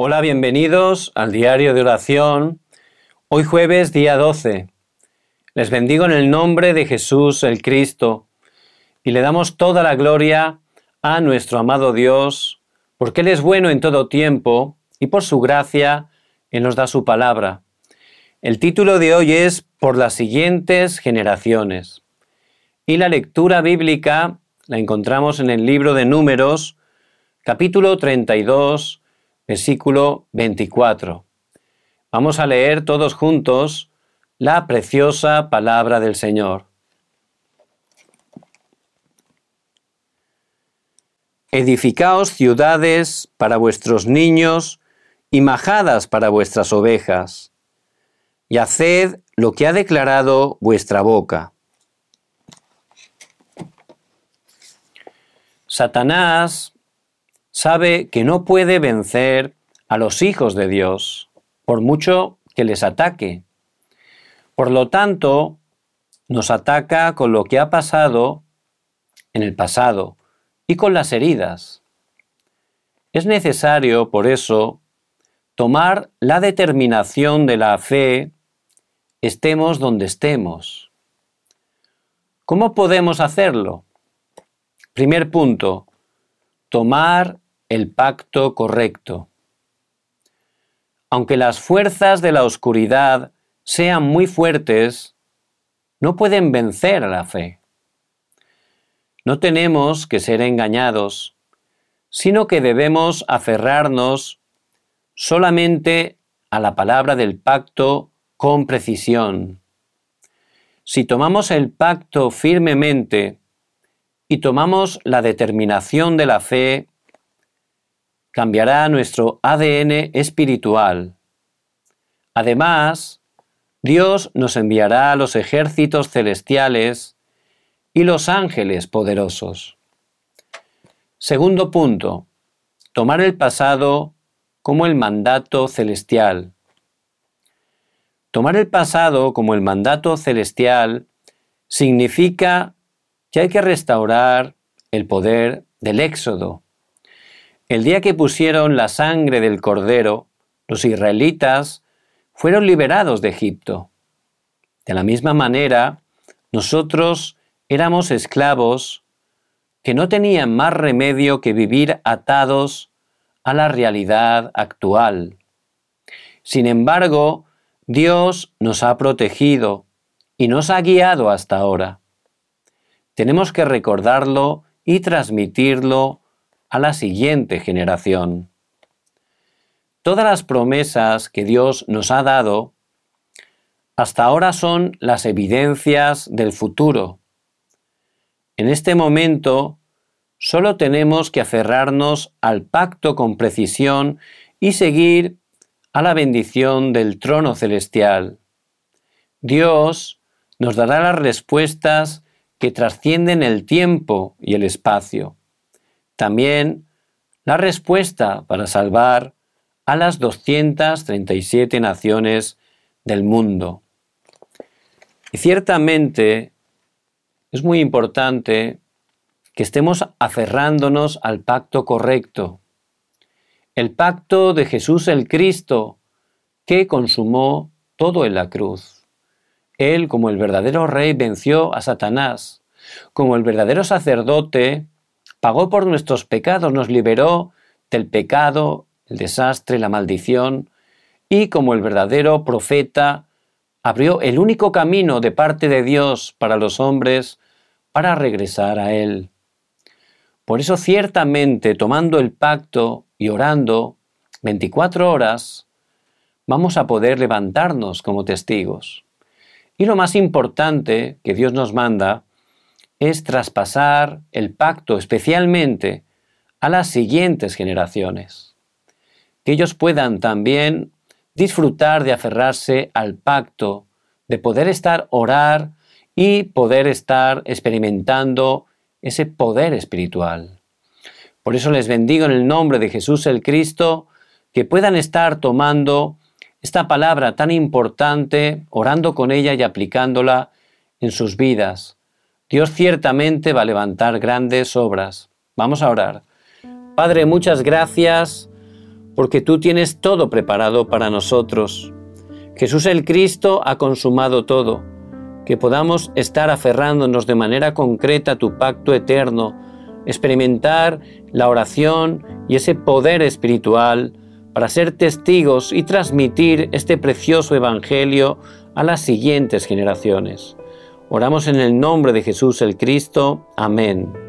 Hola, bienvenidos al diario de oración. Hoy jueves, día 12. Les bendigo en el nombre de Jesús el Cristo y le damos toda la gloria a nuestro amado Dios, porque Él es bueno en todo tiempo y por su gracia Él nos da su palabra. El título de hoy es Por las siguientes generaciones. Y la lectura bíblica la encontramos en el libro de Números, capítulo 32, versículo 24. Vamos a leer todos juntos la preciosa palabra del Señor. Edificaos ciudades para vuestros niños y majadas para vuestras ovejas, y haced lo que ha declarado vuestra boca. Satanás sabe que no puede vencer a los hijos de Dios, por mucho que les ataque. Por lo tanto, nos ataca con lo que ha pasado en el pasado y con las heridas. Es necesario, por eso, tomar la determinación de la fe, estemos donde estemos. ¿Cómo podemos hacerlo? Primer punto, tomar el pacto correcto. Aunque las fuerzas de la oscuridad sean muy fuertes, no pueden vencer a la fe. No tenemos que ser engañados, sino que debemos aferrarnos solamente a la palabra del pacto con precisión. Si tomamos el pacto firmemente y tomamos la determinación de la fe, cambiará nuestro ADN espiritual. Además, Dios nos enviará a los ejércitos celestiales y los ángeles poderosos. Segundo punto, tomar el pasado como el mandato celestial. Tomar el pasado como el mandato celestial significa que hay que restaurar el poder del éxodo el día que pusieron la sangre del cordero, los israelitas fueron liberados de Egipto. De la misma manera, nosotros éramos esclavos que no tenían más remedio que vivir atados a la realidad actual. Sin embargo, Dios nos ha protegido y nos ha guiado hasta ahora. Tenemos que recordarlo y transmitirlo a la siguiente generación. Todas las promesas que Dios nos ha dado hasta ahora son las evidencias del futuro. En este momento solo tenemos que aferrarnos al pacto con precisión y seguir a la bendición del trono celestial. Dios nos dará las respuestas que trascienden el tiempo y el espacio. También la respuesta para salvar a las 237 naciones del mundo. Y ciertamente es muy importante que estemos aferrándonos al pacto correcto, el pacto de Jesús el Cristo, que consumó todo en la cruz. Él, como el verdadero rey, venció a Satanás. Como el verdadero sacerdote, pagó por nuestros pecados, nos liberó del pecado, el desastre, la maldición, y como el verdadero profeta, abrió el único camino de parte de Dios para los hombres para regresar a Él. Por eso ciertamente tomando el pacto y orando 24 horas, vamos a poder levantarnos como testigos. Y lo más importante que Dios nos manda es traspasar el pacto especialmente a las siguientes generaciones. Que ellos puedan también disfrutar de aferrarse al pacto, de poder estar orar y poder estar experimentando ese poder espiritual. Por eso les bendigo en el nombre de Jesús el Cristo, que puedan estar tomando esta palabra tan importante, orando con ella y aplicándola en sus vidas Dios ciertamente va a levantar grandes obras. Vamos a orar. Padre, muchas gracias porque tú tienes todo preparado para nosotros. Jesús el Cristo ha consumado todo, que podamos estar aferrándonos de manera concreta a tu pacto eterno, experimentar la oración y ese poder espiritual para ser testigos y transmitir este precioso Evangelio a las siguientes generaciones. Oramos en el nombre de Jesús el Cristo. Amén.